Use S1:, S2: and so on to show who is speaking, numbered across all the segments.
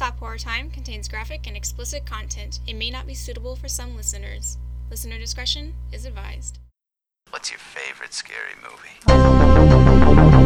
S1: Stop Horror Time contains graphic and explicit content. It may not be suitable for some listeners. Listener discretion is advised.
S2: What's your favorite scary movie?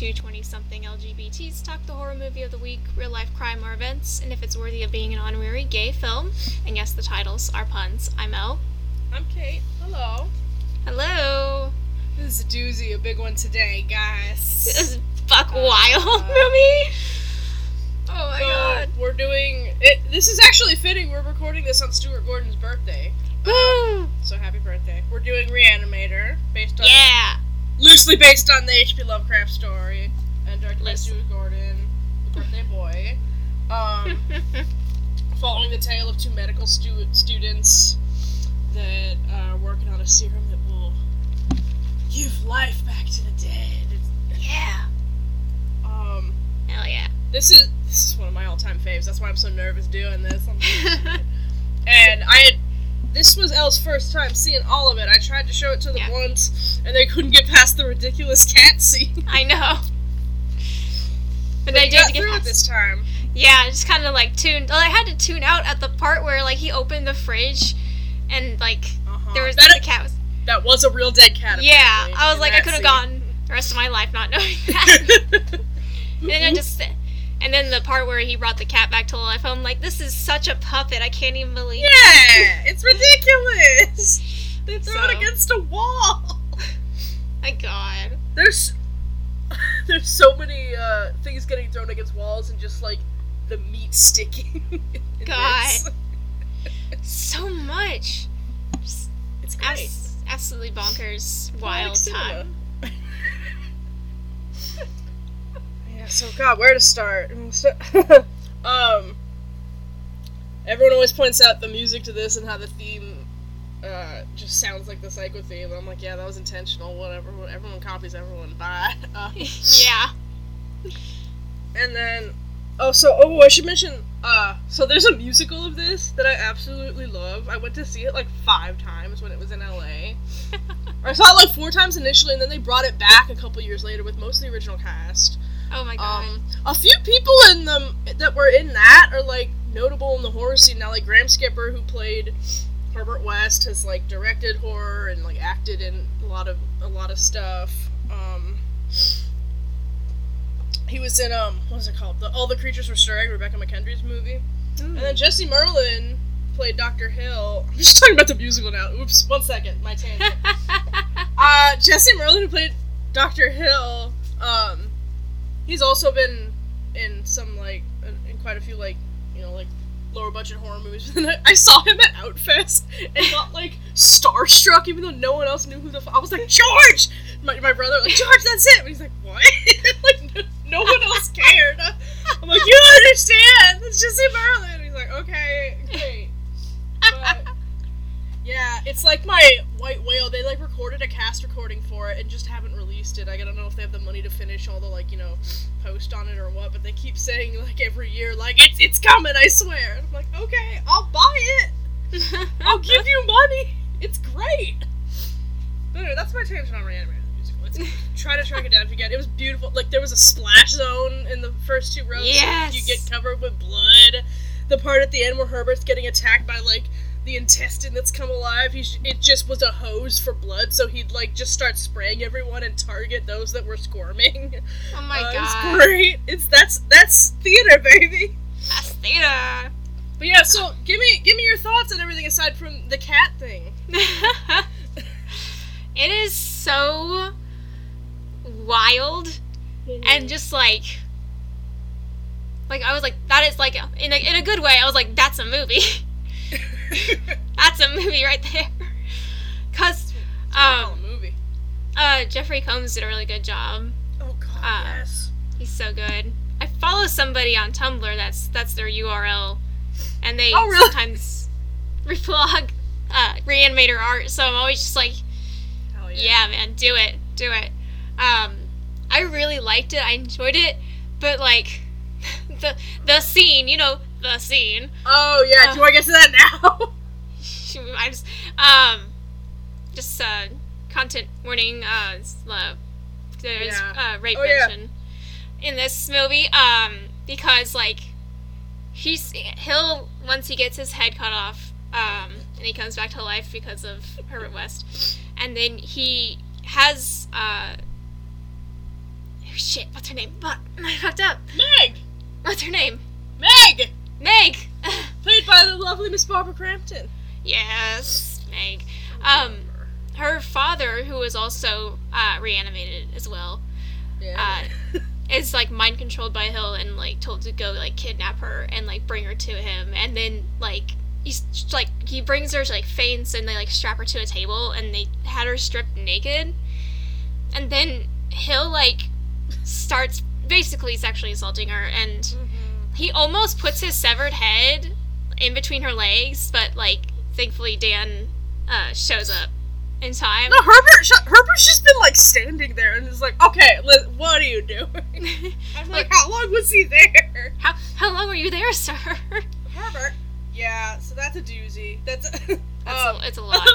S1: Two 20 something LGBTs talk the horror movie of the week, real life crime or events, and if it's worthy of being an honorary gay film. And yes, the titles are puns. I'm Elle.
S3: I'm Kate. Hello.
S1: Hello.
S3: This is a doozy, a big one today, guys.
S1: This is Buck
S3: Uh,
S1: Wild movie. Oh my
S3: So,
S1: god.
S3: We're doing it. This is actually fitting. We're recording this on Stuart Gordon's birthday.
S1: Woo!
S3: So happy birthday. We're doing Reanimator, based on
S1: Yeah.
S3: Loosely based on the H.P. Lovecraft story, and directed by Stuart Gordon, the birthday boy. Um, following the tale of two medical stu- students that are working on a serum that will give life back to the dead. It's-
S1: yeah.
S3: Um,
S1: Hell yeah.
S3: this is this is one of my all-time faves. That's why I'm so nervous doing this. And I had this was Elle's first time seeing all of it. I tried to show it to them
S1: Yeah.
S3: once, and they couldn't get past the ridiculous cat scene.
S1: I know. But
S3: They
S1: I did get
S3: through it
S1: past-
S3: this time.
S1: Yeah, just kind of like tuned. Well, I had to tune out at the part where like he opened the fridge, and like
S3: Uh-huh.
S1: there was
S3: that,
S1: the cat was.
S3: that was a real dead cat.
S1: Yeah, I was like, I could have gone the rest of my life not knowing that. and then I just, and then the part where he brought the cat back to life, I'm like, this is such a puppet. I can't even believe. it.
S3: Yeah, it's ridiculous. They throw
S1: So-
S3: it against a wall.
S1: My God.
S3: There's there's so many uh, things getting thrown against walls and just like the meat sticking. in
S1: God. So much. Just
S3: it's great.
S1: abs- absolutely bonkers, wild
S3: Cinema.
S1: time.
S3: yeah. So God, where to start? um. Everyone always points out the music to this and how the theme uh, just sounds like the psycho theme. And I'm like, yeah, that was intentional. Whatever. Everyone copies everyone. Bye. Uh,
S1: yeah.
S3: And then, oh, so oh, I should mention. Uh, so there's a musical of this that I absolutely love. I went to see it like five times when it was in LA. I saw it like four times initially, and then they brought it back a couple years later with most of the original cast.
S1: Oh my God.
S3: Um, a few people in them that were in that are like notable in the horror scene now. Like Graham Skipper, who played Herbert West, has like directed horror and like acted in a lot of a lot of stuff. Um, he was in um, what was it called? The All the Creatures Were Stirring, Rebekah McKendry's movie. And then Jesse Merlin played Dr. Hill. I'm just talking about the musical now. Oops, one second, my tangent. uh, Jesse Merlin, who played Dr. Hill, um, he's also been in some like in quite a few like you know like lower budget horror movies. And I, I saw him at Outfest and got like starstruck, even though no one else knew who the. F- I was like George. My, my brother like George, that's it. And he's like what? like no, no one else cared. I'm like you understand. It's Jesse Merlin. He's like okay, great. But yeah, it's like my White Whale. They like recorded a cast recording for it and just haven't released it. I don't know if they have the money to finish all the like you know post on it or what. But they keep saying like every year like it's it's coming. I swear. And I'm like okay, I'll buy it. I'll give you money. It's great. But anyway, that's my tangent on Reanimator the musical. It's, try to track it down if you can. It was beautiful. Like there was a splash zone in the first two rows.
S1: Yes.
S3: You get covered with blood. The part at the end where Herbert's getting attacked by like the intestine that's come alive. He's it just was a hose for blood, so he'd like just start spraying everyone and target those that were squirming.
S1: oh my
S3: Uh,
S1: God.
S3: It's great. It's that's that's theater, baby.
S1: That's theater.
S3: But yeah, so give me give me your thoughts on everything aside from the cat thing.
S1: it is so wild and just like like I was like that is like in a, in a good way I was like that's a movie that's a movie right there cuz
S3: Call
S1: um
S3: a movie.
S1: uh Jeffrey Combs did a really good job
S3: Oh god,
S1: uh,
S3: yes.
S1: he's so good I follow somebody on Tumblr that's that's their URL and they
S3: Oh, really?
S1: sometimes reblog uh reanimator art so I'm always just like
S3: Hell
S1: yeah. man do it do it um I really liked it. I enjoyed it, but like the the scene, you know, the scene.
S3: Oh yeah,
S1: Uh.
S3: do you want to get to that now?
S1: I just um just uh content warning uh, uh there's
S3: Yeah.
S1: uh rape
S3: Oh, yeah.
S1: mention in this movie um because like he's he'll once he gets his head cut off um and he comes back to life because of Herbert West and then he has uh shit what's her name but I fucked up
S3: Meg,
S1: what's her name
S3: Meg,
S1: Meg
S3: played by the lovely Miss Barbara Crampton.
S1: yes Meg um her father, who is also uh, reanimated as well,
S3: yeah.
S1: is like mind controlled by Hill and like told to go like kidnap her and like bring her to him, and then like he's like he brings her to like faints and they like strap her to a table and they had her stripped naked, and then Hill like starts basically sexually assaulting her and
S3: Mhm.
S1: He almost puts his severed head in between her legs, but like thankfully Dan uh, shows up in time.
S3: No, Herbert. Sh- Herbert's just been like standing there and is like, "Okay, Liz, what are you doing?" I'm like, "How long was he there?"
S1: How how long were you there, sir?
S3: Herbert. Yeah, so that's a doozy. That's.
S1: That's
S3: um,
S1: a, it's a lot.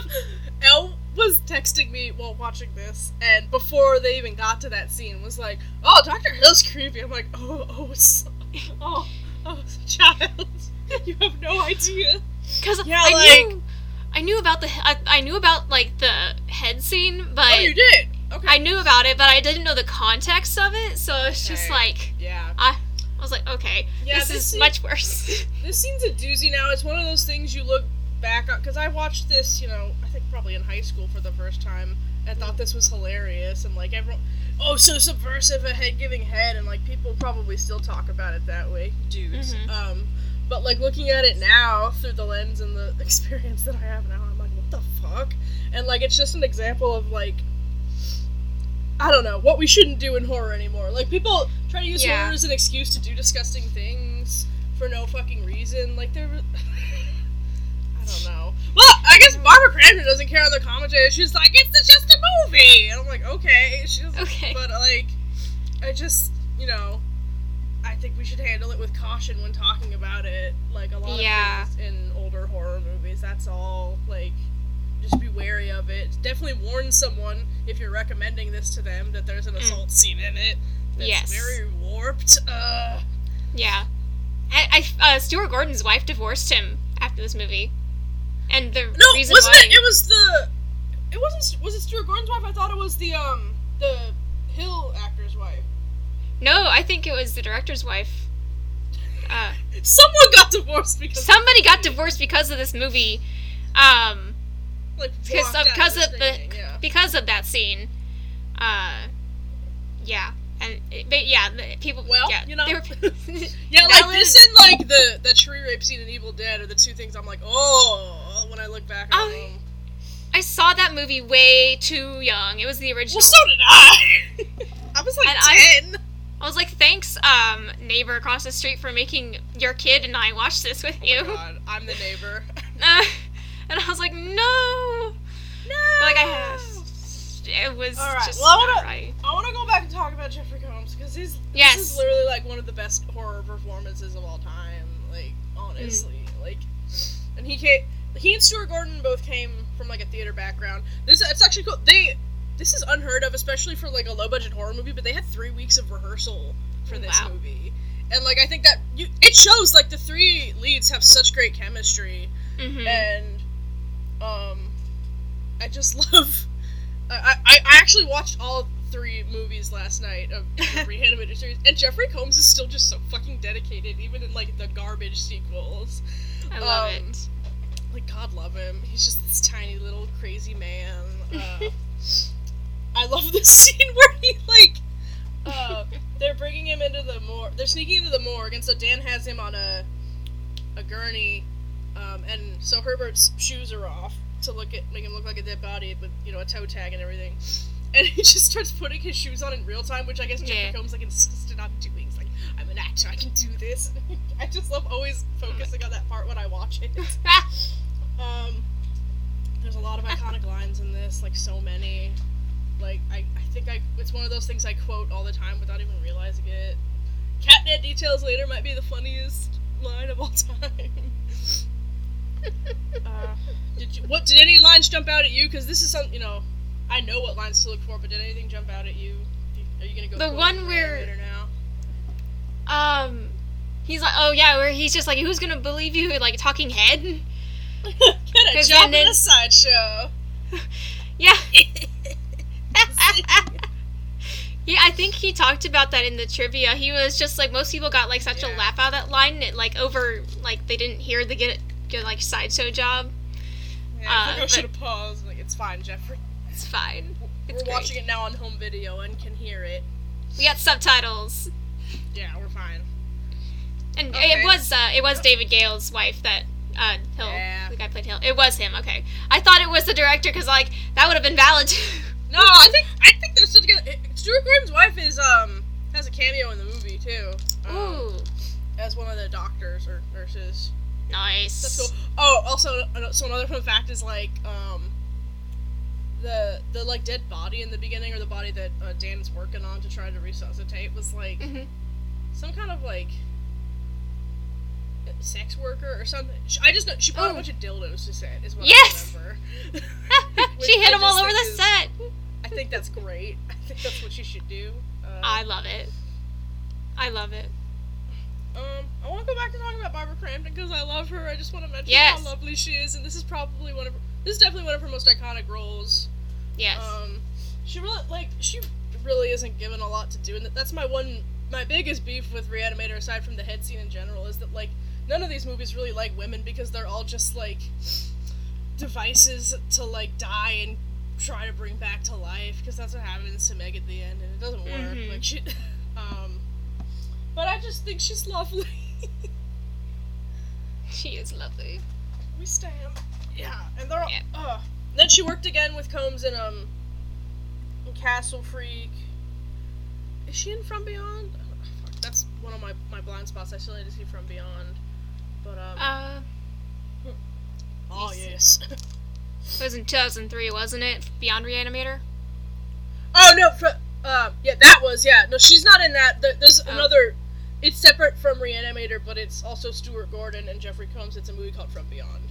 S3: Elle was texting me while watching this, and before they even got to that scene, was like, "Oh, Doctor Hill's creepy." I'm like, "Oh, oh, it's, oh, oh, child, you have no idea."
S1: Because
S3: Yeah,
S1: I
S3: like-
S1: knew I knew about the I, I knew about like the head scene, but
S3: oh, you did. Okay.
S1: I knew about it, but I didn't know the context of it. So it's just like
S3: Yeah.
S1: I I was like, okay,
S3: Yeah,
S1: this,
S3: this
S1: is much worse.
S3: This scene's a doozy now. It's one of those things you look back on because I watched this, you know, I think probably in high school for the first time and thought this was hilarious and like everyone, oh, so subversive, a head giving head, and like people probably still talk about it that way, dudes.
S1: Mhm.
S3: Um, but like looking at it now through the lens and the experience that I have now, I'm like, what the fuck? And like it's just an example of like. I don't know what we shouldn't do in horror anymore. Like people try to use
S1: Yeah.
S3: horror as an excuse to do disgusting things for no fucking reason. Like there, I don't know. Well, I guess Barbara Crampton doesn't care on the commentary. She's like, "It's just a movie," and I'm like, "Okay." She's
S1: Okay.
S3: but like, I just, you know, I think we should handle it with caution when talking about it. Like a lot
S1: Yeah.
S3: of things in older horror movies. That's all. Like, just be wary of it. Definitely warn someone if you're recommending this to them that there's an assault scene in it. That's
S1: Mm. Yes.
S3: very warped. Uh,
S1: yeah, I, I uh, Stuart Gordon's wife divorced him after this movie, and the
S3: no,
S1: reason
S3: wasn't
S1: why
S3: it? It was the. It wasn't. Was it Stuart Gordon's wife? I thought it was the um the Hill actor's wife.
S1: no, I think it was the director's wife. Uh,
S3: Someone got divorced because
S1: somebody got divorced because of this movie. Um,
S3: like
S1: because of, because of the
S3: yeah.
S1: because of that scene. Uh, yeah, and but yeah, the people.
S3: Well,
S1: yeah,
S3: you know.
S1: were,
S3: Yeah, like this
S1: was-
S3: and like the the tree rape scene in Evil Dead are the two things I'm like, oh, when I look back on them.
S1: I saw that movie way too young. It was the original.
S3: Well, so did I. I was like
S1: And
S3: ten.
S1: I was like, thanks, um, neighbor across the street, for making your kid and I watch this with you.
S3: Oh God, I'm the neighbor.
S1: Uh, and I was like, no.
S3: no.
S1: But, like I have. It was
S3: All right,
S1: just
S3: well, I wanna-
S1: right.
S3: I want to go back and talk about Jeffrey Combs because he's
S1: Yes.
S3: this is literally like one of the best horror performances of all time. Like honestly,
S1: Mm.
S3: like, and he came. He and Stuart Gordon both came from like a theater background. This it's actually cool. They this is unheard of, especially for like a low budget horror movie. But they had three weeks of rehearsal for this
S1: Wow.
S3: movie, and like I think that you it shows like the three leads have such great chemistry
S1: hmm
S3: and um, I just love. I, I, actually watched all three movies last night of the reanimated series, and Jeffrey Combs is still just so fucking dedicated, even in like the garbage sequels.
S1: I love
S3: um,
S1: it.
S3: Like God love him, he's just this tiny little crazy man. Uh, I love this scene where he like. Uh, they're bringing him into the morgue. They're sneaking into the morgue, and so Dan has him on a a gurney, um, and so Herbert's shoes are off to look at make him look like a dead body with you know a toe tag and everything. And he just starts putting his shoes on in real time, which I guess Jeffrey
S1: Yeah.
S3: Combs like insisted on doing. He's like, "I'm an actor, I can do this." I just love always focusing on that part when I watch it. Um, there's a lot of iconic lines in this, like so many. Like I, I think I it's one of those things I quote all the time without even realizing it. Catnet details later might be the funniest line of all time. uh, did you what did any lines jump out at you? Because this is some you know, I know what lines to look for, but did anything jump out at you? Are you gonna go
S1: The one where-
S3: now?
S1: Um, he's like, oh yeah, where he's just like, who's gonna believe you? Like talking head.
S3: Get a job
S1: then
S3: in a sideshow.
S1: Yeah. Yeah, I think he talked about that in the trivia. He was just like most people got like such a laugh out of that line, it like over like they didn't hear the get like sideshow job.
S3: Yeah, I
S1: Uh,
S3: think I should have paused. Like it's fine, Jeffrey.
S1: It's fine. It's
S3: We're
S1: great.
S3: watching it now on home video and can hear it.
S1: We got subtitles,
S3: Yeah, we're fine.
S1: and
S3: Okay.
S1: it was uh, it was David Gale's wife that uh, Hill,
S3: Yeah.
S1: the guy played Hill. It was him. Okay, I thought it was the director because like that would have been valid.
S3: No, I think I think they're still together. Stuart Gordon's wife is um has a cameo in the movie too. Um,
S1: Ooh,
S3: as one of the doctors or nurses.
S1: Nice.
S3: That's cool. Oh, also, so another fun fact is like um the the like dead body in the beginning or the body that uh, Dan is working on to try to resuscitate was like
S1: Mhm.
S3: some kind of like sex worker or something. I just know she brought a
S1: Oh.
S3: bunch of dildos to set. Is what
S1: Yes!
S3: I remember.
S1: She hit
S3: I
S1: him all over the
S3: is-
S1: set.
S3: I think that's great. I think that's what she should do. Uh,
S1: I love it. I love it.
S3: Um, I want to go back to talking about Barbara Crampton because I love her. I just want to mention
S1: Yes.
S3: how lovely she is, and this is probably one of her, this is definitely one of her most iconic roles.
S1: Yes.
S3: Um, she really like she really isn't given a lot to do, and that's my one my biggest beef with Reanimator, aside from the head scene in general, is that like none of these movies really like women because they're all just like devices to like die and try to bring back to life because that's what happens to Meg at the end, and it doesn't work.
S1: Mhm.
S3: Like she, um, but I just think she's lovely.
S1: she is lovely.
S3: we stand. Yeah, and they're all.
S1: Yeah.
S3: Uh, then she worked again with Combs in um, in Castle Freak. Is she in From Beyond? Oh, fuck, that's one of my, my blind spots. I still need to see From Beyond. But um.
S1: Uh,
S3: oh
S1: yes. it was in 2003, wasn't it? Beyond Reanimator.
S3: oh no. Fr- uh, yeah, that was yeah. No, she's not in that. There's
S1: Oh.
S3: another. It's separate from Reanimator, but it's also Stuart Gordon and Jeffrey Combs. It's a movie called From Beyond.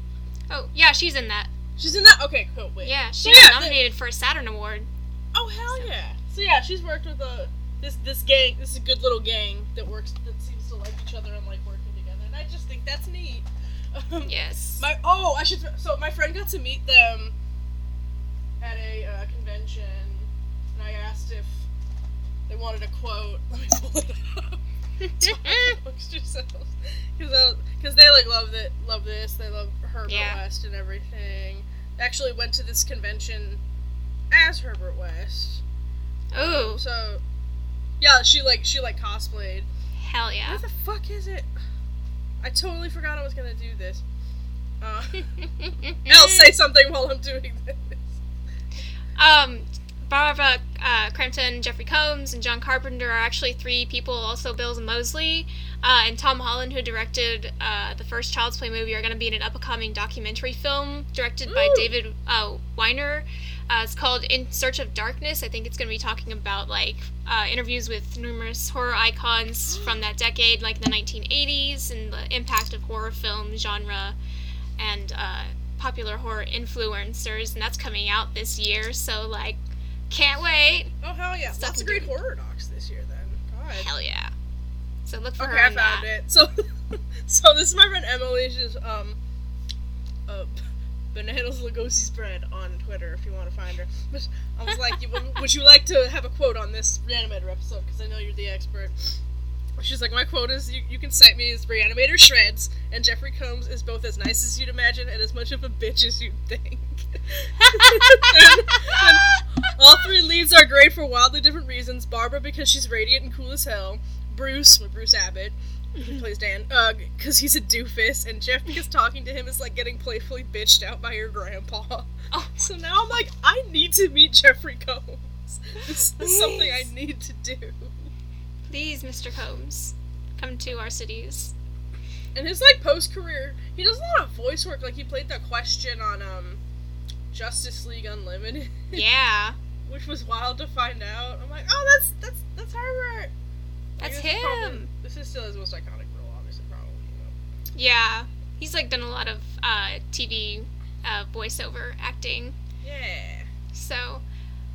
S1: Oh, yeah, she's in that.
S3: She's in that. Okay, cool. Wait.
S1: Yeah,
S3: So,
S1: she was
S3: yeah, the-
S1: nominated for a Saturn Award.
S3: Oh hell yeah! So yeah, she's worked with a this this gang. This is a good little gang that works that seems to like each other and like working together. And I just think that's neat. Um,
S1: Yes.
S3: My oh, I should. So my friend got to meet them at a uh, convention, and I asked if they wanted a quote. Let me pull it up. Amongst yourselves, because they like love that love this. They love Herbert
S1: Yeah.
S3: West and everything. Actually, went to this convention as Herbert West.
S1: Ooh,
S3: So, yeah, she like she like cosplayed.
S1: hell yeah.
S3: Where the fuck is it? I totally forgot I was gonna do this. Uh, I'll say something while I'm doing this.
S1: Um, Barbara uh, Crampton, Jeffrey Combs, and John Carpenter are actually three people. Also, Bill Moseley uh, and Tom Holland, who directed uh, the first Child's Play movie, are going to be in an upcoming documentary film directed by David uh, Weiner. Uh, it's called In Search of Darkness. I think it's going to be talking about like uh, interviews with numerous horror icons from that decade, like the 1980s, and the impact of horror film genre and uh, popular horror influencers, and that's coming out this year. So like, can't wait.
S3: Oh hell yeah!
S1: Stuck
S3: Lots of great horror docs this year. Then God.
S1: Hell yeah. So look for
S3: Okay,
S1: her
S3: I
S1: in
S3: found
S1: that.
S3: it. So, so this is my friend Emily. She's um, uh, bananas Lugosi's bread on Twitter if you want to find her. But I was like, you- would you like to have a quote on this Reanimator episode? Because I know you're the expert. She's like, my quote is, you, you can cite me as Reanimator shreds, and Jeffrey Combs is both as nice as you'd imagine and as much of a bitch as you'd think. And- and all three leads are great for wildly different reasons. Barbara because she's radiant and cool as hell. Bruce, with Bruce Abbott, who mm-hmm. plays Dan, uh, because he's a doofus, and Jeff because talking to him is like getting playfully bitched out by your grandpa.
S1: Oh.
S3: So now I'm like, I need to meet Jeffrey Combs. This is something I need to do.
S1: Please, Mr. Combs, come to our cities.
S3: And his like post career, he does a lot of voice work. Like he played the question on um, Justice League Unlimited.
S1: Yeah.
S3: which was wild to find out. I'm like, oh, that's that's that's Herbert.
S1: That's
S3: is probably-
S1: him.
S3: this is still his most iconic role, obviously, probably. You know.
S1: Yeah, he's like done a lot of uh, TV uh, voiceover acting.
S3: Yeah.
S1: So,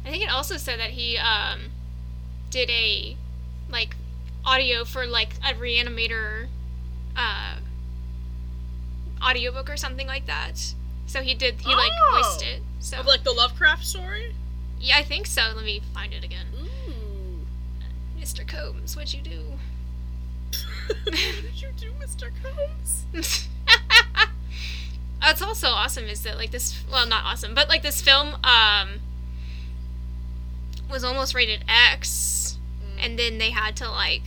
S1: I think it also said that he um, did a like audio for like a reanimator uh, audiobook or something like that. So he did he like
S3: Oh!
S1: voiced it. So
S3: Of like the Lovecraft story.
S1: yeah, I think so. Let me find it again.
S3: Ooh.
S1: Mr. Combs, what'd you do?
S3: what did you do, Mr. Combs?
S1: What's also awesome is that like this well not awesome, but like this film um was almost rated X. and then they had to like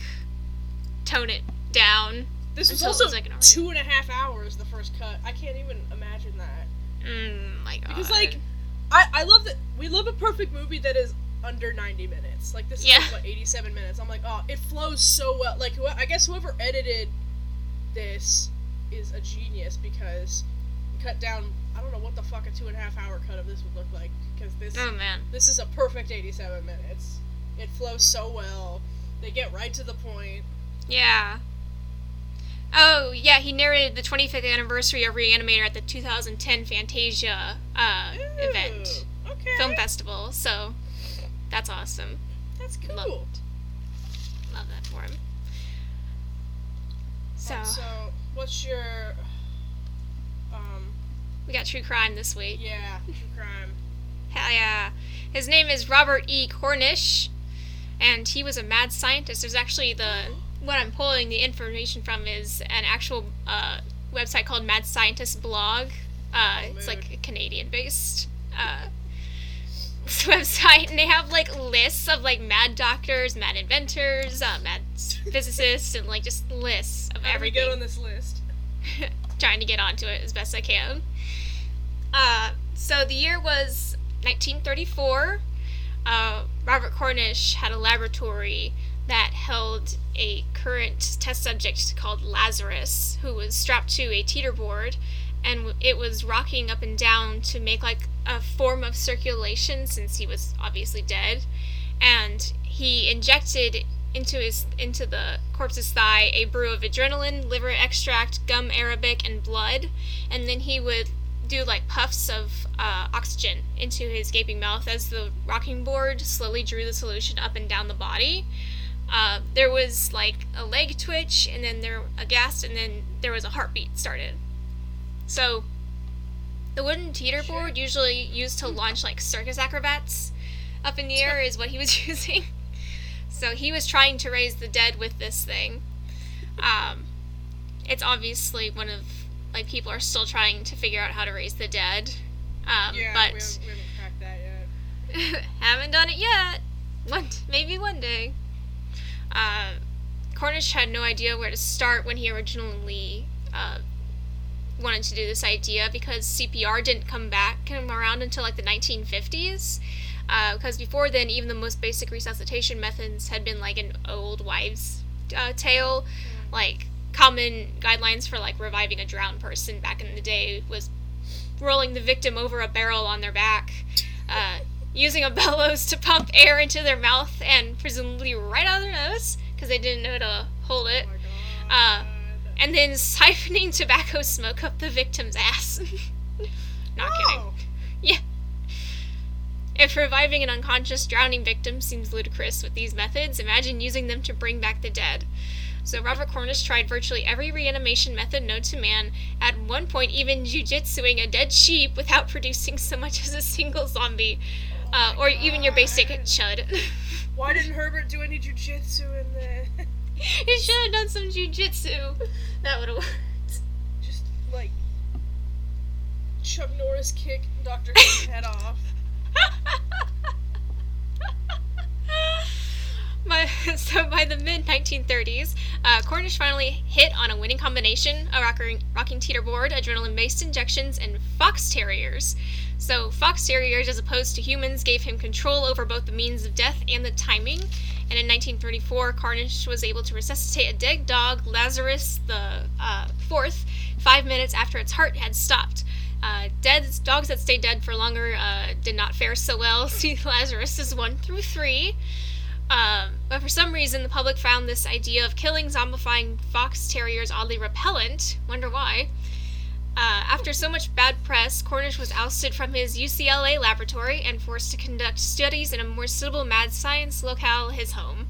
S1: tone it down.
S3: This was also
S1: was, like, an
S3: two and a half hours. The first cut. I can't even imagine that.
S1: Mm, my god.
S3: Because like, I I love that we love a perfect movie that is under 90 minutes. Like this is
S1: Yeah.
S3: like, what 87 minutes. I'm like, oh, it flows so well. Like who, I guess whoever edited this is a genius because cut down. I don't know what the fuck a two and a half hour cut of this would look like because this
S1: Oh man.
S3: this is a perfect 87 minutes. It flows so well. They get right to the point.
S1: Yeah. Oh yeah, he narrated the 25th anniversary of Reanimator at the 2010 Fantasia uh, event,
S3: Okay.
S1: film festival. So that's awesome.
S3: That's cool.
S1: Love Love that for him. So
S3: so what's your um
S1: we got true crime this week.
S3: yeah true crime?
S1: Hell yeah. His name is Robert E. Cornish, and he was a mad scientist. There's actually the what I'm pulling the information from is an actual uh, website called Mad Scientist Blog. Uh,
S3: Oh,
S1: it's like a Canadian-based uh, website, and they have like lists of like mad doctors, mad inventors, uh, mad physicists, and like just lists of
S3: How do we
S1: everything
S3: get on this list?
S1: trying to get onto it as best I can. Uh, so the year was 1934. Uh, Robert Cornish had a laboratory that held a current test subject called Lazarus, who was strapped to a teeter board, and it was rocking up and down to make like a form of circulation since he was obviously dead. And he injected into his into the corpse's thigh a brew of adrenaline, liver extract, gum arabic, and blood, and then he would do like puffs of uh, oxygen into his gaping mouth as the rocking board slowly drew the solution up and down the body. Uh, there was like a leg twitch, and then there a gasp, and then there was a heartbeat started. So, the wooden teeter
S3: Sure.
S1: board usually used to launch like circus acrobats up in the air is what he was using. So he was trying to raise the dead with this thing. Um, it's obviously one of like people are still trying to figure out how to raise the dead. Um,
S3: yeah,
S1: but
S3: we, haven't, we haven't cracked that yet.
S1: haven't done it yet. One maybe one day. Uh, Cornish had no idea where to start when he originally uh, wanted to do this idea because CPR didn't come back come around until like the 1950s. Uh, because before then, even the most basic resuscitation methods had been like an old wives' uh, tale. Like common guidelines for like reviving a drowned person back in the day was rolling the victim over a barrel on their back, uh, using a bellows to pump air into their mouth and presumably right out of their nose because they didn't know how to hold it,
S3: Oh
S1: Uh, and then siphoning tobacco smoke up the victim's ass. Not kidding.
S3: Oh,
S1: If reviving an unconscious drowning victim seems ludicrous with these methods, imagine using them to bring back the dead. So Robert Cornish tried virtually every reanimation method known to man, at one point even jujitsuing a dead sheep without producing so much as a single zombie, uh, or even your basic chud.
S3: Why didn't Herbert do any jujitsu in there?
S1: he should have done some jujitsu. That would have worked.
S3: Just like Chuck Norris kick Dr. Head off.
S1: So by the mid 1930s, uh, Cornish finally hit on a winning combination: a rocking, rocking teeter board, adrenaline-based injections, and fox terriers. So fox terriers, as opposed to humans, gave him control over both the means of death and the timing. And in 1934, Cornish was able to resuscitate a dead dog, Lazarus the uh, fourth, five minutes after its heart had stopped. Uh, dead dogs that stay dead for longer uh, did not fare so well. See Lazarus is one through three. Um, but for some reason, the public found this idea of killing zombifying fox terriers oddly repellent. Wonder why. Uh, after so much bad press, Cornish was ousted from his UCLA laboratory and forced to conduct studies in a more suitable mad science locale, his home.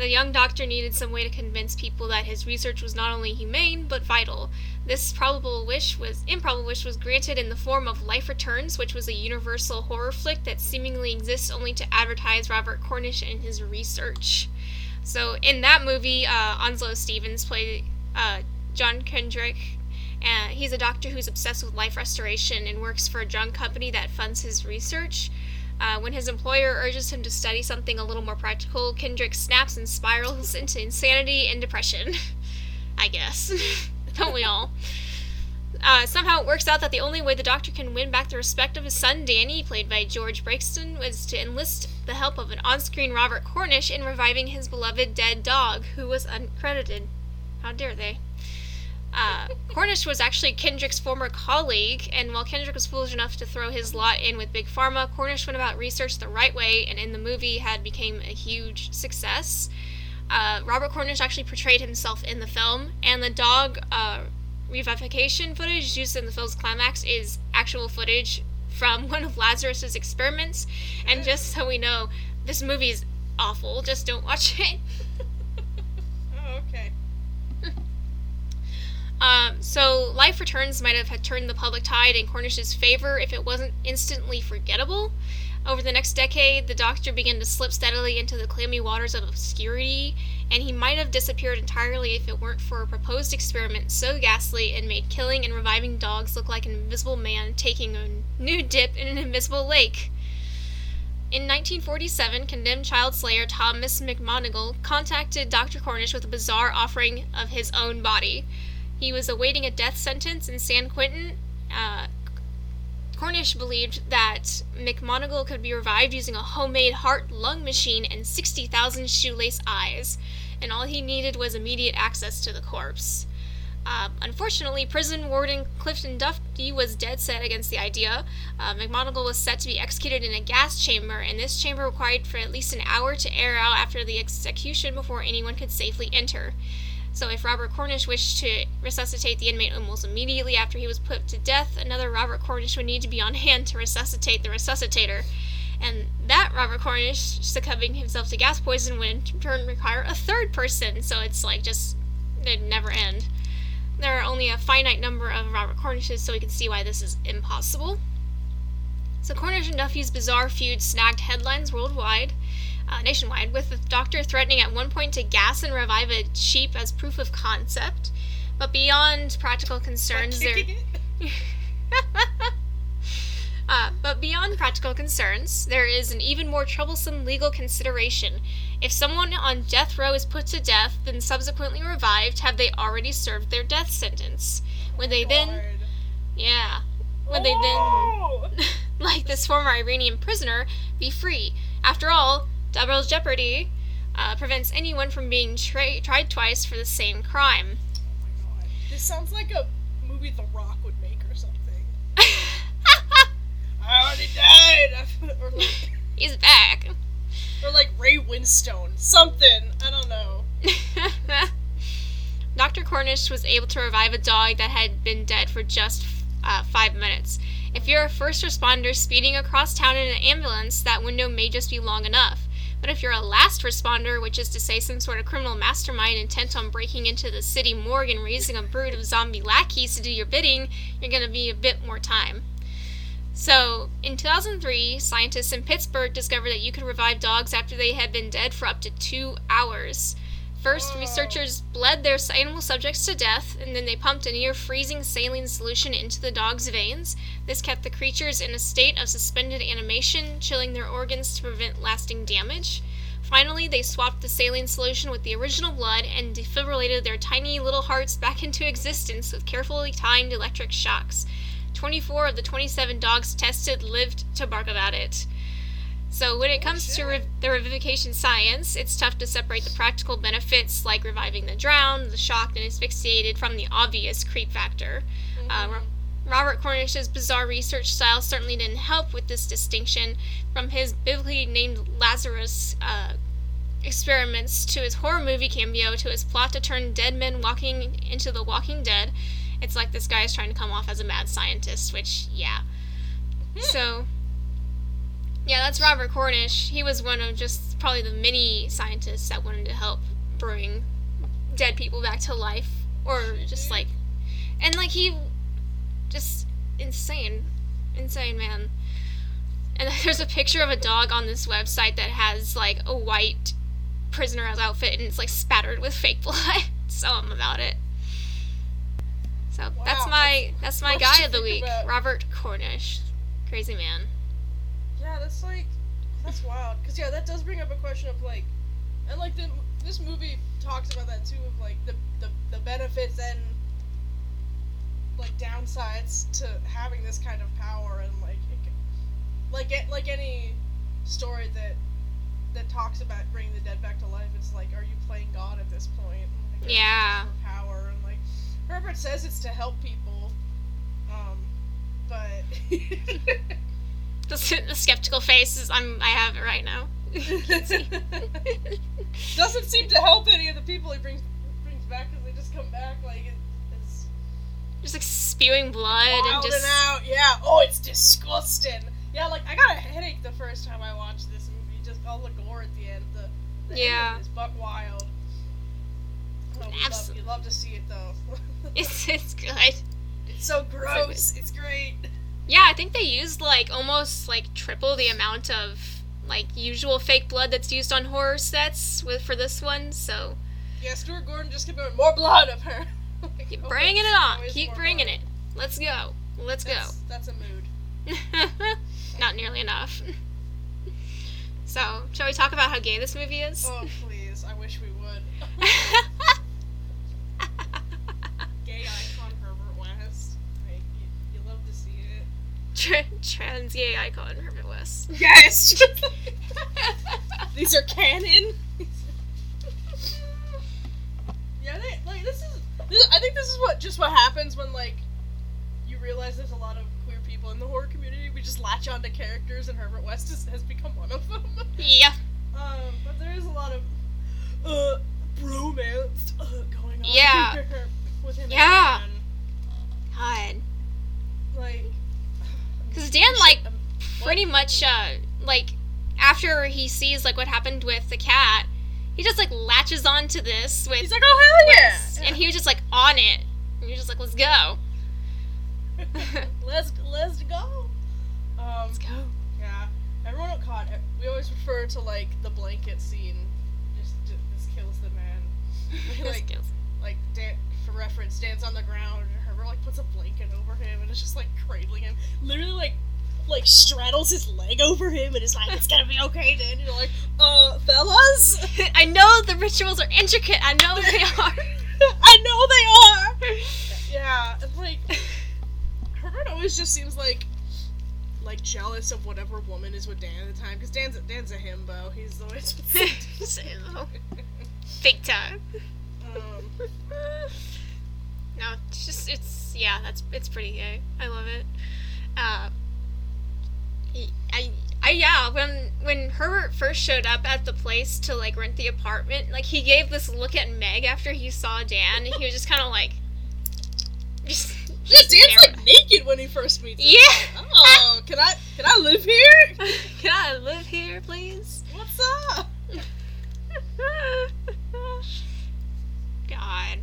S1: The young doctor needed some way to convince people that his research was not only humane but vital. This probable wish was improbable wish was granted in the form of Life Returns, which was a universal horror flick that seemingly exists only to advertise Robert Cornish and his research. So in that movie, uh, Onslow Stevens played uh, John Kendrick. Uh, he's a doctor who's obsessed with life restoration and works for a drug company that funds his research. Uh, when his employer urges him to study something a little more practical, Kendrick snaps and spirals into insanity and depression. I guess. Don't we all? Uh, somehow it works out that the only way the doctor can win back the respect of his son Danny, played by George Breakston, was to enlist the help of an on screen Robert Cornish in reviving his beloved dead dog, who was uncredited. How dare they? Uh, Cornish was actually Kendrick's former colleague, and while Kendrick was foolish enough to throw his lot in with Big Pharma, Cornish went about research the right way, and in the movie had became a huge success. Uh, Robert Cornish actually portrayed himself in the film, and the dog uh, revivification footage used in the film's climax is actual footage from one of Lazarus's experiments. And just so we know, this movie is awful. Just don't watch it.
S3: Oh, okay.
S1: Um, so, Life Returns might have turned the public tide in Cornish's favor if it wasn't instantly forgettable. Over the next decade, the Doctor began to slip steadily into the clammy waters of obscurity, and he might have disappeared entirely if it weren't for a proposed experiment so ghastly it made killing and reviving dogs look like an invisible man taking a new dip in an invisible lake. In 1947, condemned child slayer Thomas McMonigle contacted Dr. Cornish with a bizarre offering of his own body. He was awaiting a death sentence in San Quentin. Uh, Cornish believed that McMonigle could be revived using a homemade heart lung machine and 60,000 shoelace eyes, and all he needed was immediate access to the corpse. Uh, unfortunately, prison warden Clinton Duffy was dead set against the idea. Uh, McMonigle was set to be executed in a gas chamber, and this chamber required for at least an hour to air out after the execution before anyone could safely enter. So, if Robert Cornish wished to resuscitate the inmate almost immediately after he was put to death, another Robert Cornish would need to be on hand to resuscitate the resuscitator. And that Robert Cornish succumbing himself to gas poison would in turn require a third person. So, it's like just, it'd never end. There are only a finite number of Robert Cornishes, so we can see why this is impossible. So, Cornish and Duffy's bizarre feud snagged headlines worldwide uh, nationwide, with the doctor threatening at one point to gas and revive a sheep as proof of concept. But beyond practical concerns, there. uh, but beyond practical concerns, there is an even more troublesome legal consideration. If someone on death row is put to death, then subsequently revived, have they already served their death sentence? Would they then. Yeah. Would they then! like this former Iranian prisoner, be free? After all, double jeopardy uh, prevents anyone from being tra- tried twice for the same crime.
S3: Oh This sounds like a movie The Rock would make or something. I already died. or, like,
S1: He's back.
S3: or like Ray Winstone. Something. I don't know.
S1: Dr. Cornish was able to revive a dog that had been dead for just uh, five minutes. If you're a first responder speeding across town in an ambulance, that window may just be long enough. But if you're a last responder, which is to say some sort of criminal mastermind intent on breaking into the city morgue and raising a brood of zombie lackeys to do your bidding, you're going to be a bit more time. So, in 2003, scientists in Pittsburgh discovered that you could revive dogs after they had been dead for up to two hours. First, researchers bled their animal subjects to death, and then they pumped a near freezing saline solution into the dog's veins. This kept the creatures in a state of suspended animation, chilling their organs to prevent lasting damage. Finally, they swapped the saline solution with the original blood and defibrillated their tiny little hearts back into existence with carefully timed electric shocks. 24 of the 27 dogs tested lived to bark about it. So, when it comes to rev- the revivification science, it's tough to separate the practical benefits like reviving the drowned, the shocked, and asphyxiated from the obvious creep factor. Uh, Robert Cornish's bizarre research style certainly didn't help with this distinction from his biblically named Lazarus uh, experiments to his horror movie cameo to his plot to turn dead men walking into the walking dead. It's like this guy is trying to come off as a mad scientist, which, yeah. So, yeah, that's Robert Cornish. He was one of just probably the many scientists that wanted to help bring dead people back to life. Or just like. And like he. Just insane. Insane, man. And there's a picture of a dog on this website that has like a white prisoner's outfit and it's like spattered with fake blood. so I'm about it. So
S3: Wow,
S1: that's my that's my guy of the week,
S3: about.
S1: Robert Cornish. Crazy man.
S3: Yeah, that's like that's wild. Cause yeah, that does bring up a question of like, and like the this movie talks about that too of like the the, the benefits and like downsides to having this kind of power and like it can, like it, like any story that that talks about bringing the dead back to life. It's like, are you playing God at this point? Like,
S1: Yeah.
S3: power and like Herbert says it's to help people, um, but.
S1: The, the skeptical faces I'm I have it right now.
S3: Doesn't seem to help any of the people he brings brings back because they just come back like it, it's
S1: Just like spewing blood and just
S3: out. Yeah. Oh, it's disgusting. Yeah, like I got a headache the first time I watched this movie. Just all the gore at the end. The, the end
S1: Yeah.
S3: is buck wild. Oh, we love, you love to see it though.
S1: it's it's good.
S3: it's so gross. It's great.
S1: Yeah, I think they used like almost like triple the amount of like usual fake blood that's used on horror sets with for this one. So
S3: Yeah, Stuart Gordon just kept going more blood of her. Like,
S1: keep
S3: oh,
S1: bringing it on. Keep bringing
S3: blood.
S1: it. Let's go. Let's go.
S3: That's, that's a mood.
S1: Not nearly enough. so, shall we talk about how gay this movie is?
S3: Oh please, I wish we would.
S1: Tra- trans gay icon Herbert West.
S3: Yes. These are canon. yeah, they, like this is. This, I think this is what just what happens when like you realize there's a lot of queer people in the horror community. We just latch onto characters, and Herbert West is, has become one of them.
S1: yeah.
S3: um, but there is a lot of uh bromance uh, going on.
S1: Yeah.
S3: with him.
S1: Yeah. God.
S3: Like.
S1: Because Dan, like, pretty much, uh, like, after he sees, like, what happened with the cat, he just, like, latches onto this with
S3: He's like, oh hell yeah!
S1: West, and he was just, like, on it. And he was just like, let's go.
S3: let's let's go. Um,
S1: Let's go.
S3: yeah. Everyone at con, we always refer to like the blanket scene. Just, just this kills the man. like
S1: Skills.
S3: like Dan, for reference, stands on the ground like puts a blanket over him and it's just like cradling him. Literally like like straddles his leg over him and is like, "It's gonna be okay, Dan." And you're like, "Uh, fellas."
S1: I know the rituals are intricate. I know they are.
S3: I know they are. Yeah, and like Herbert always just seems like like jealous of whatever woman is with Dan at the time because Dan's Dan's a himbo. He's always
S1: Big time.
S3: um,
S1: No, it's just it's yeah, that's it's pretty gay. I love it. Uh, I I yeah, when when Herbert first showed up at the place to like rent the apartment, like he gave this look at Meg after he saw Dan, and he was just kind of like, just,
S3: just Dan's like naked when he first meets him.
S1: yeah.
S3: Oh, can I can I live here?
S1: Can I live here, please?
S3: What's up?
S1: God.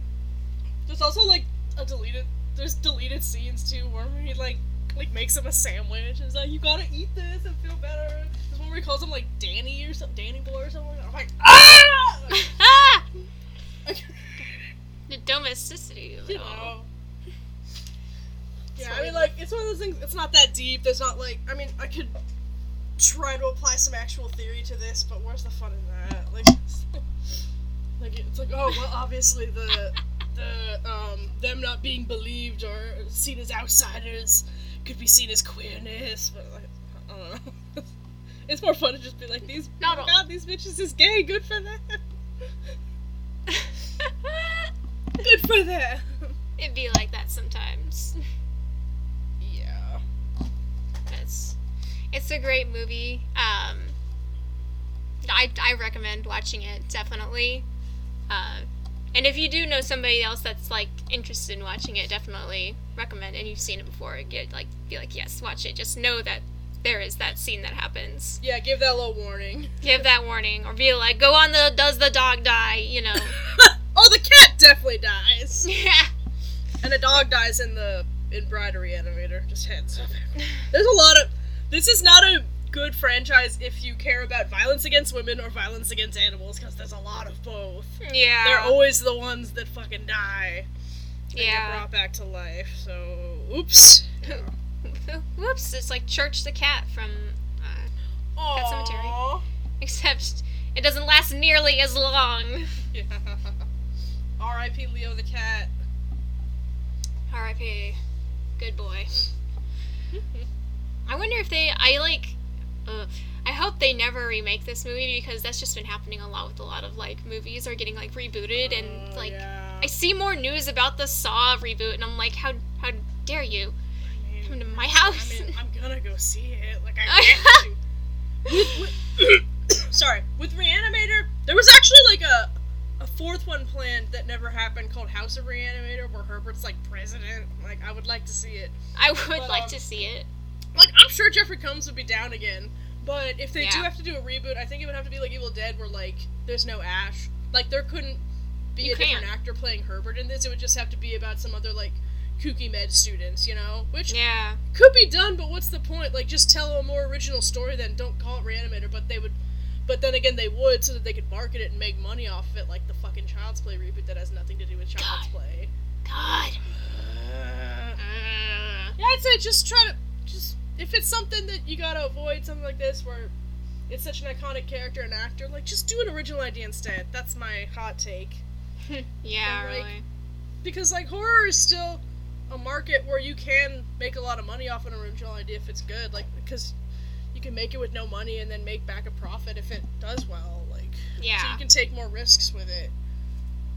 S3: There's also like a deleted. There's deleted scenes too where he like like makes him a sandwich and is like, "You gotta eat this and feel better." There's one where he calls him like Danny or something, Danny boy or something. I'm like, ah!
S1: ah! The domesticity of
S3: you
S1: it all.
S3: know. Yeah, I mean, like it's one of those things. It's not that deep. There's not like I mean, I could try to apply some actual theory to this, but where's the fun in that? Like, like it's like, oh well, obviously the the um, them not being believed or seen as outsiders could be seen as queerness, but like, I don't know. it's more fun to just be like these.
S1: Not
S3: oh
S1: all.
S3: God, these bitches is gay. Good for them. good for them.
S1: It'd be like that sometimes. Yeah. It's it's a great movie. Um, I I recommend watching it definitely. Uh, and if you do know somebody else that's like interested in watching it, definitely recommend. And you've seen it before, get like be like yes, watch it. Just know that there is that scene that happens.
S3: Yeah, give that little warning.
S1: Give that warning, or be like, go on the does the dog die? You know.
S3: oh, the cat definitely dies.
S1: yeah.
S3: And a dog dies in the in Reanimator. Just heads up. There's a lot of. This is not a good franchise if you care about violence against women or violence against animals, because there's a lot of both.
S1: Yeah.
S3: They're always the ones that fucking die. And
S1: Yeah.
S3: get brought back to life. So, oops.
S1: Whoops! It's like Church the cat from, uh, Pet
S3: Sematary.
S1: Except it doesn't last nearly as long.
S3: Yeah. R.I.P. Leo the cat.
S1: R.I.P. Good boy. I wonder if they. I like. Uh, I hope they never remake this movie because that's just been happening a lot with a lot of like movies are getting like rebooted and
S3: Oh,
S1: like
S3: yeah.
S1: I see more news about the Saw reboot and I'm like, how how dare you
S3: I mean,
S1: come to my house?
S3: I mean, I'm gonna go see it. Like I have to. With, with, sorry, with Reanimator, there was actually like a a fourth one planned that never happened called House of Reanimator, where Herbert's like president. Like I would like to see it.
S1: I would
S3: But,
S1: like
S3: um,
S1: to see it.
S3: Like I'm sure Jeffrey Combs would be down again, but if they do have to do a reboot, I think it would have to be like Evil Dead, where like there's no Ash. Like there couldn't be
S1: You
S3: a different
S1: can't.
S3: actor playing Herbert in this. It would just have to be about some other like kooky med students, you know, which
S1: Yeah.
S3: could be done, but what's the point? Like, just tell a more original story then. Don't call it Reanimator, but they would. But then again, they would so that they could market it and make money off of it, like the fucking Child's Play reboot that has nothing to do with Child's
S1: God.
S3: Play.
S1: God.
S3: Uh,
S1: Uh,
S3: yeah, I'd say just try to just if it's something that you gotta avoid, something like this where it's such an iconic character and actor, like just do an original idea instead. That's my hot take.
S1: yeah,
S3: And, like,
S1: really.
S3: because like horror is still a market where you can make a lot of money off an original idea if it's good like because you can make it with no money and then make back a profit if it does well like
S1: yeah, so
S3: you can take more risks with it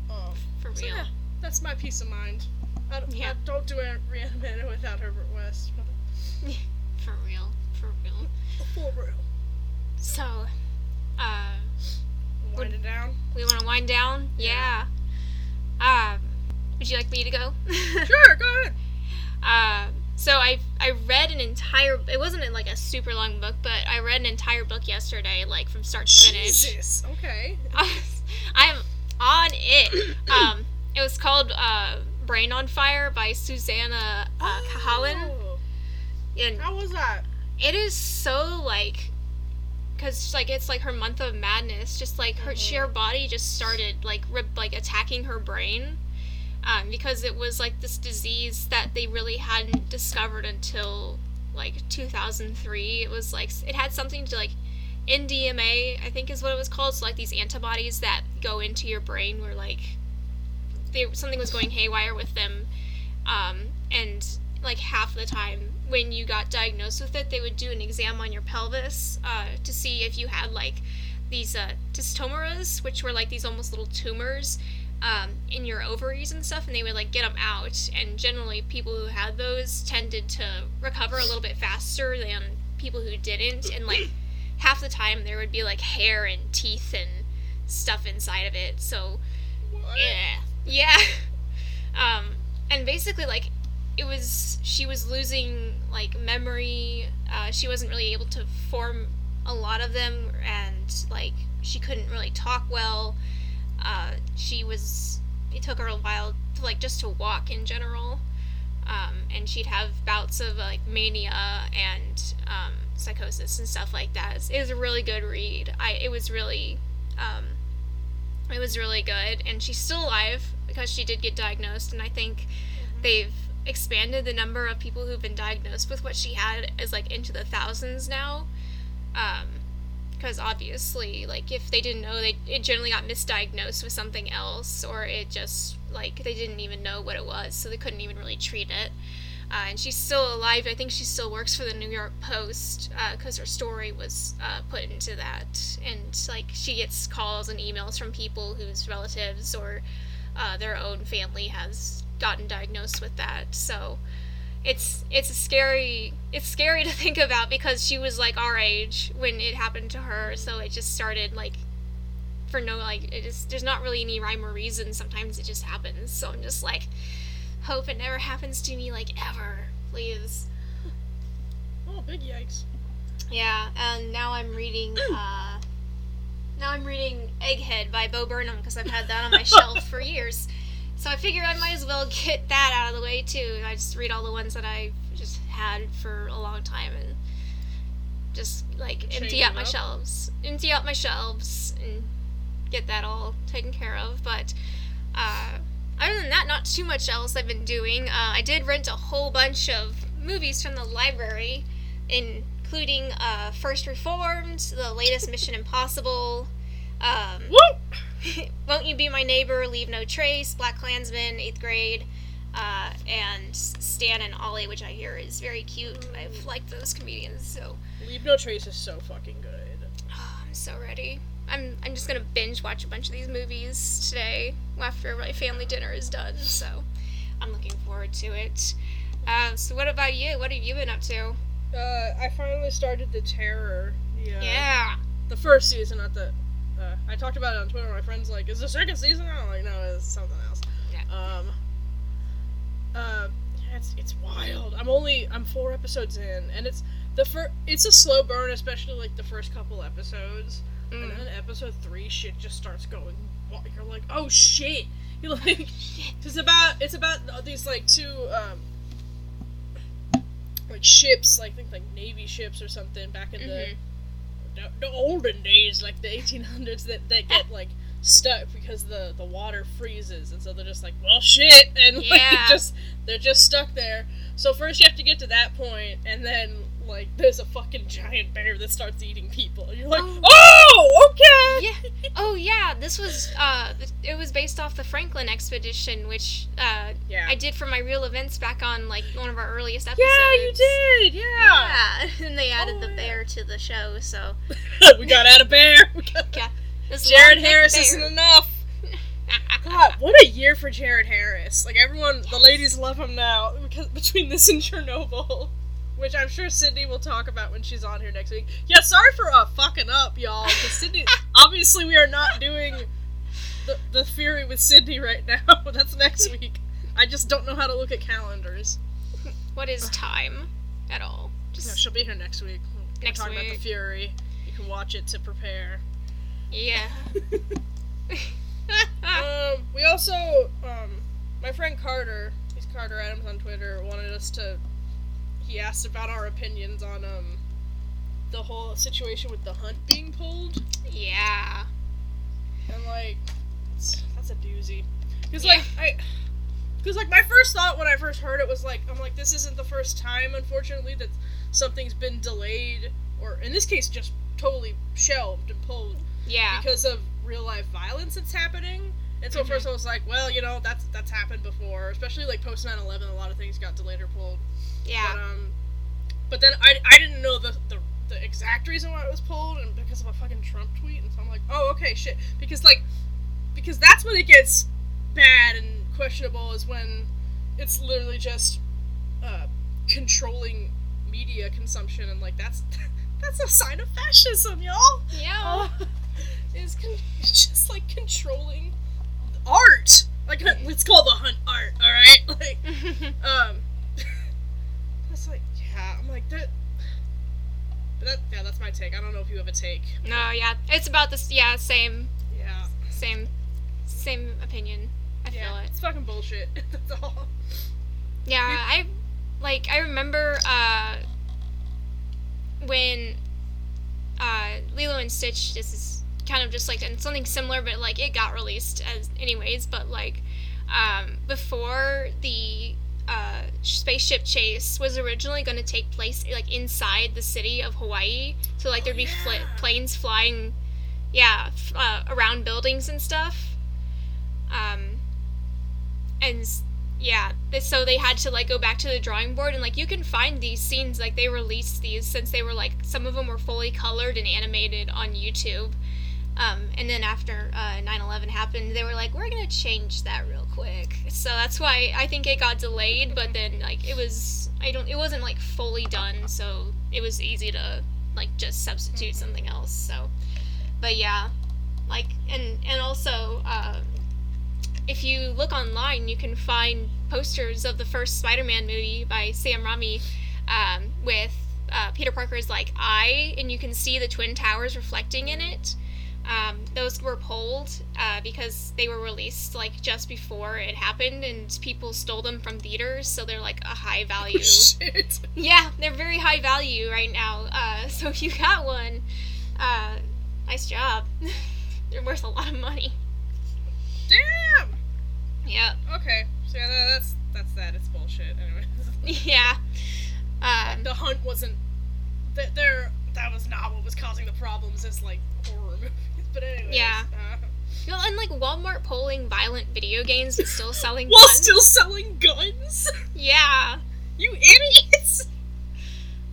S3: um,
S1: For
S3: so
S1: real.
S3: yeah that's my peace of mind I don't,
S1: Yeah.
S3: I don't do a reanimator without Herbert West
S1: For real. For real.
S3: for real
S1: So, uh,
S3: wind it down
S1: we want to wind down?
S3: Yeah.
S1: Yeah. Um, would you like me to go?
S3: sure go ahead
S1: Uh, so I I read an entire. It wasn't like a super long book, but I read an entire book yesterday, like from start to finish.
S3: Jesus okay
S1: I'm on it. Um, it was called uh, "Brain on Fire" by Susannah uh, Cahalan,
S3: Oh,
S1: and
S3: how was that?
S1: it is so like because like it's like her month of madness. Just like her
S3: Mhm.
S1: her body just started like rip, like attacking her brain um, because it was like this disease that they really hadn't discovered until like 2003 it was like it had something to like NMDA i think is what it was called. So like these antibodies that go into your brain were like they, something was going haywire with them um, and like half the time when you got diagnosed with it they would do an exam on your pelvis uh, to see if you had like these uh, testomeras which were like these almost little tumors um, in your ovaries and stuff and they would like get them out and generally people who had those tended to recover a little bit faster than people who didn't and like half the time there would be like hair and teeth and stuff inside of it so
S3: What?
S1: yeah. Yeah. Um, and basically, like, it was she was losing like memory. Uh, she wasn't really able to form a lot of them, and like she couldn't really talk well. Uh, she was. It took her a while to like just to walk in general. Um, and she'd have bouts of like mania and um, psychosis and stuff like that. It was a really good read. I it was really um, it was really good, and she's still alive because she did get diagnosed, and I think they've expanded the number of people who've been diagnosed with what she had is like into the thousands now. Um, because obviously, like if they didn't know, they it generally got misdiagnosed with something else, or it just like they didn't even know what it was, so they couldn't even really treat it. Uh, and she's still alive. I think she still works for the New York Post because her story was uh, put into that. And like she gets calls and emails from people whose relatives or uh, their own family has gotten diagnosed with that. So it's it's scary it's scary to think about because she was like our age when it happened to her. So it just started like for no like it is there's not really any rhyme or reason. Sometimes it just happens. So i'm just like hope it never happens to me like ever. Please.
S3: Oh, big yikes.
S1: yeah and now i'm reading uh now i'm reading egghead by bo burnham because i've had that on my shelf for years so i figured i might as well get that out of the way too. I just read all the ones that i just had for a long time and just like empty out my
S3: up?
S1: shelves. Empty out my shelves and get that all taken care of. But uh other than that not too much else i've been doing. Uh, i did rent a whole bunch of movies from the library including uh, First Reformed, the latest Mission Impossible, um! Won't You Be My Neighbor, Leave No Trace, Black Klansman, 8th grade, uh, and Stan and Ollie, which I hear is very cute. I've liked those comedians, so
S3: Leave No Trace is so fucking good.
S1: oh, I'm so ready. I'm, I'm just gonna binge watch a bunch of these movies today after my family dinner is done, so I'm looking forward to it. Uh, so, what about you? What have you been up to?
S3: Uh, I finally started The Terror. Yeah.
S1: Yeah.
S3: The first season, not the. Uh, I talked about it on Twitter. My friends like, "Is the second season?" I'm like, "No, it's something else."
S1: Yeah.
S3: Um. Uh, it's it's wild. I'm only I'm four episodes in, and it's the first. It's a slow burn, especially like the first couple episodes, and
S1: Mm.
S3: then episode three, shit just starts going. You're like, "Oh shit!" You're like, shit. it's about it's about these like two um like ships, like think like navy ships or something back in the
S1: Mhm.
S3: The, the olden days, like the 1800s, that that get like stuck because the the water freezes, and so they're just like, well, shit, and like
S1: Yeah.
S3: just they're just stuck there. So first you have to get to that point, and then like there's a fucking giant bear that starts eating people, and you're like,
S1: Oh.
S3: oh, okay,
S1: yeah. Oh yeah, this was uh it was based off the Franklin expedition which uh
S3: yeah,
S1: I did for my real events back on like one of our earliest episodes.
S3: yeah, you did, yeah.
S1: Yeah, and they added
S3: Oh,
S1: the
S3: yeah.
S1: bear to the show, so
S3: we got out a bear. We got-
S1: yeah. This
S3: Jared Harris
S1: bear.
S3: isn't enough. God, what a year for Jared Harris. Like everyone, the ladies love him now because between this and Chernobyl, which I'm sure Sydney will talk about when she's on here next week. Yeah, sorry for uh, fucking up, y'all. Because Sydney, obviously, we are not doing the the Fury with Sydney right now. That's next week. I just don't know how to look at calendars.
S1: What is time at all?
S3: No, she'll be here next week. We're
S1: Next
S3: talking about the. Fury. You can watch it to prepare.
S1: yeah.
S3: um, we also, um, my friend Carter, he's Carter Adams on Twitter, wanted us to. He asked about our opinions on um, the whole situation with the hunt being pulled,
S1: yeah.
S3: and like, that's a doozy. Cause like I, cause like my first thought when I first heard it was like, I'm like, this isn't the first time, unfortunately, that something's been delayed, or in this case, just totally shelved and pulled
S1: Yeah.
S3: because of real life violence that's happening. And so at first I was like, well, you know, that's that's happened before, especially like post 9/11, a lot of things got delayed or pulled. But
S1: Yeah.
S3: um, but then I, I didn't know the, the the exact reason why it was pulled, and because of a fucking Trump tweet, and so I'm like, oh okay, shit, because like, because that's when it gets bad and questionable is when it's literally just uh, controlling media consumption, and like that's that's a sign of fascism, y'all.
S1: Yeah.
S3: Uh, is con- it's just like controlling art. Like let's call the hunt art, all right? Like um, that's like yeah. I'm like that. But that yeah, that's my take. I don't know if you have a take.
S1: no, yeah. It's about this yeah, same
S3: Yeah,
S1: same same opinion. I feel
S3: yeah.
S1: it.
S3: It's fucking bullshit. that's all.
S1: Yeah, I like I remember uh when uh Lilo and Stitch this is kind of just like and something similar but like it got released as anyways, but like um before the uh spaceship chase was originally going to take place like inside the city of Hawaii. So like there'd be fl- planes flying yeah, f- uh, around buildings and stuff. Um and yeah so they had to like go back to the drawing board and like you can find these scenes like they released these since they were like some of them were fully colored and animated on youtube Um, and then after uh, 9/11 happened, they were like, "We're gonna change that real quick." So that's why I think it got delayed. But then like it was, I don't, it wasn't like fully done, so it was easy to like just substitute something else. So, but yeah, like and and also um, if you look online, you can find posters of the first Spider-Man movie by Sam Raimi um, with uh, Peter Parker's like eye, and you can see the twin towers reflecting in it. Um, those were pulled uh, because they were released like just before it happened, and people stole them from theaters, so they're like a high value.
S3: Oh, shit.
S1: Yeah, they're very high value right now. Uh, so if you got one, uh, nice job. they're worth a lot of money.
S3: Damn.
S1: Yep.
S3: Okay. So yeah, that, that's that's that. It's bullshit. Anyway,
S1: Yeah. Um,
S3: the hunt wasn't. That there. That was not what was causing the problems. As like horror movies. But anyways.
S1: Yeah.
S3: Uh,
S1: you know, and like Walmart pulling violent video games but still selling
S3: while
S1: guns.
S3: still selling guns.
S1: Yeah.
S3: you idiots.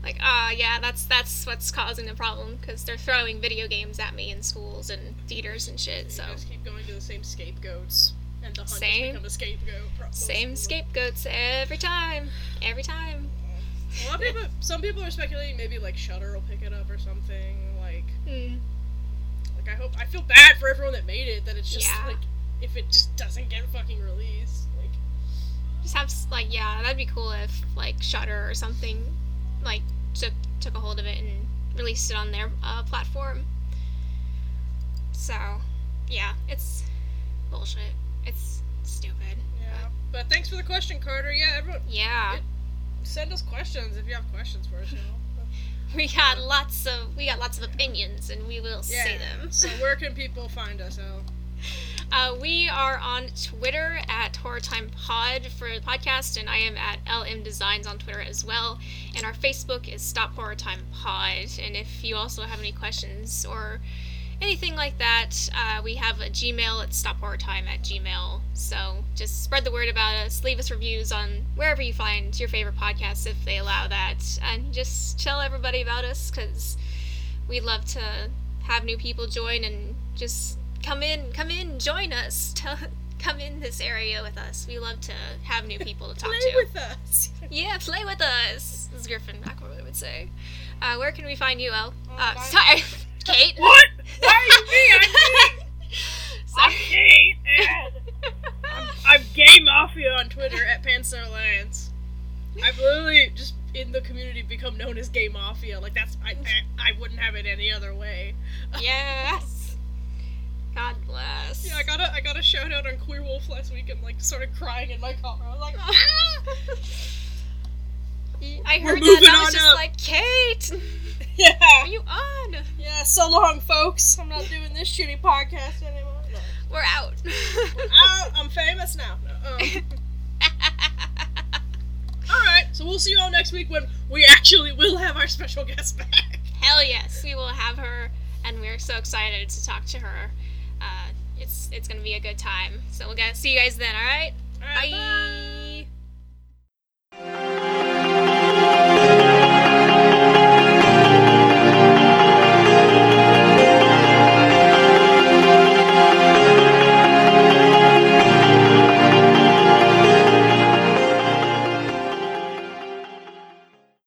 S1: Like, uh, yeah, that's that's what's causing the problem because they're throwing video games at me in schools and theaters and shit. So
S3: You just keep going to the same scapegoats, and the hunt
S1: Same.
S3: become a scapegoat.
S1: same scapegoats every time, every time.
S3: A lot of people, some people are speculating maybe like Shudder will pick it up or something. Like,
S1: Hmm.
S3: like I hope I feel bad for everyone that made it. That it's just
S1: Yeah.
S3: like if it just doesn't get fucking released. Like,
S1: Just have like, yeah, that'd be cool if like Shudder or something like took took a hold of it and released it on their uh, platform. So, yeah, it's bullshit. It's stupid.
S3: yeah. But thanks for the question, Carter. Yeah, everyone
S1: Yeah.
S3: It- send us questions if you have questions for us. You know.
S1: We got lots of we got lots of opinions, and we will
S3: Yeah.
S1: say them.
S3: so where can people find us, El?
S1: Uh, we are on Twitter at Horror Time Pod for the podcast, and I am at LM Designs on Twitter as well. And our Facebook is Stop Horror Time Pod. And if you also have any questions or anything like that, uh, we have a Gmail at stophorrortime at gmail. So just spread the word about us. Leave us reviews on wherever you find your favorite podcasts if they allow that, and just tell everybody about us because we'd love to have new people join and just come in, come in, join us. Tell, come in this area with us. We love to have new people to talk
S3: Play
S1: to.
S3: with us.
S1: Yeah, play with us. As Griffin McElroy would say. Uh, where can we find you, El?
S3: Uh,
S1: Uh, sorry, Kate.
S3: What? Why are you me? I'm me. I'm. Kate, and I'm, I'm Gay Mafia on Twitter at Panstar Alliance. I've literally just in the community become known as Gay Mafia. Like that's I, I I wouldn't have it any other way.
S1: yes. God bless.
S3: Yeah, I got a I got a shout out on Queer Wolf last week and like started crying in my car. I was like, ah!
S1: I
S3: We're
S1: heard that and I was just
S3: up.
S1: like, Kate,
S3: yeah,
S1: are you on?
S3: yeah. So long, folks. I'm not doing this shitty podcast anymore. No.
S1: We're out.
S3: Out. I'm famous now. No, um, all right, so we'll see you all next week when we actually will have our special guest back.
S1: Hell yes, we will have her, and we're so excited to talk to her. Uh, it's it's gonna be a good time. So we'll get see you guys then. All right.
S3: All right,
S1: Bye.